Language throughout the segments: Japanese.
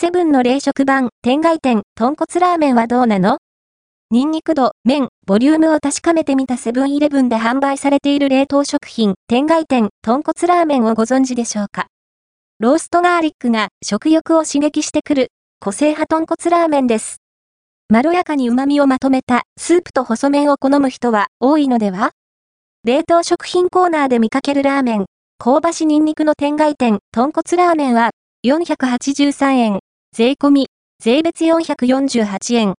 セブンの冷食版、天外店、豚骨ラーメンはどうなの？ニンニク度、麺、ボリュームを確かめてみたセブンイレブンで販売されている冷凍食品、天外店、豚骨ラーメンをご存知でしょうか？ローストガーリックが食欲を刺激してくる、個性派豚骨ラーメンです。まろやかに旨味をまとめたスープと細麺を好む人は多いのでは？冷凍食品コーナーで見かけるラーメン、香ばしニンニクの天外店、豚骨ラーメンは483円、税込み、税別448円。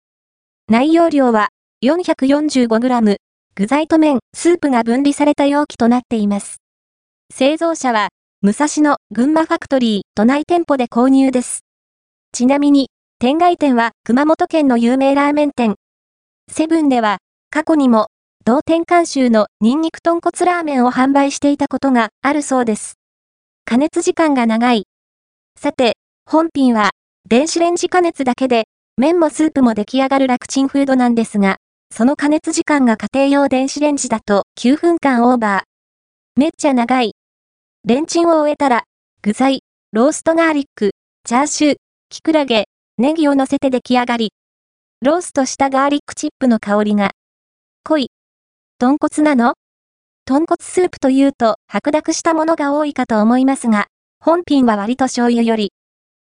内容量は 445g、具材と麺、スープが分離された容器となっています。製造者は、武蔵野群馬ファクトリー都内店舗で購入です。ちなみに、天外店は熊本県の有名ラーメン店。セブンでは、過去にも、同店監修のニンニク豚骨ラーメンを販売していたことがあるそうです。加熱時間が長い。さて、本品は、電子レンジ加熱だけで、麺もスープも出来上がる楽ちんフードなんですが、その加熱時間が家庭用電子レンジだと9分間オーバー。めっちゃ長い。レンチンを終えたら、具材、ローストガーリック、チャーシュー、キクラゲ、ネギを乗せて出来上がり。ローストしたガーリックチップの香りが、濃い。豚骨なの？豚骨スープというと白濁したものが多いかと思いますが、本品は割と醤油より、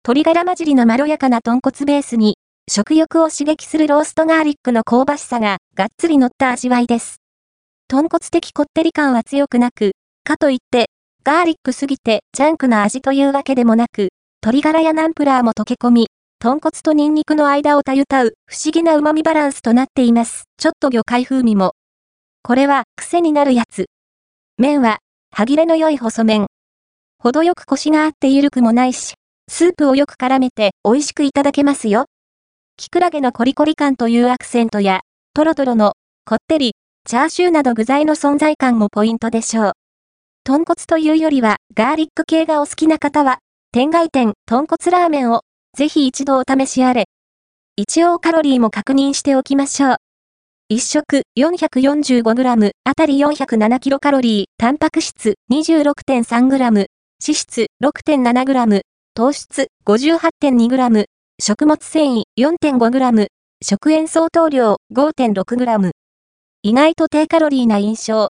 鶏ガラ混じりのまろやかな豚骨ベースに、食欲を刺激するローストガーリックの香ばしさががっつり乗った味わいです。豚骨的こってり感は強くなく、かといって、ガーリックすぎてジャンクな味というわけでもなく、鶏ガラやナンプラーも溶け込み、豚骨とニンニクの間をたゆたう不思議な旨味バランスとなっています。ちょっと魚介風味も。これは癖になるやつ。麺は、歯切れの良い細麺。程よく腰があって緩くもないし、スープをよく絡めて美味しくいただけますよ。キクラゲのコリコリ感というアクセントや、トロトロの、こってり、チャーシューなど具材の存在感もポイントでしょう。豚骨というよりは、ガーリック系がお好きな方は、天外店豚骨ラーメンを、ぜひ一度お試しあれ。一応カロリーも確認しておきましょう。1食 445g あたり 407kcal、タンパク質 26.3g、脂質 6.7g、糖質 58.2g、食物繊維 4.5g、食塩相当量 5.6g。意外と低カロリーな印象。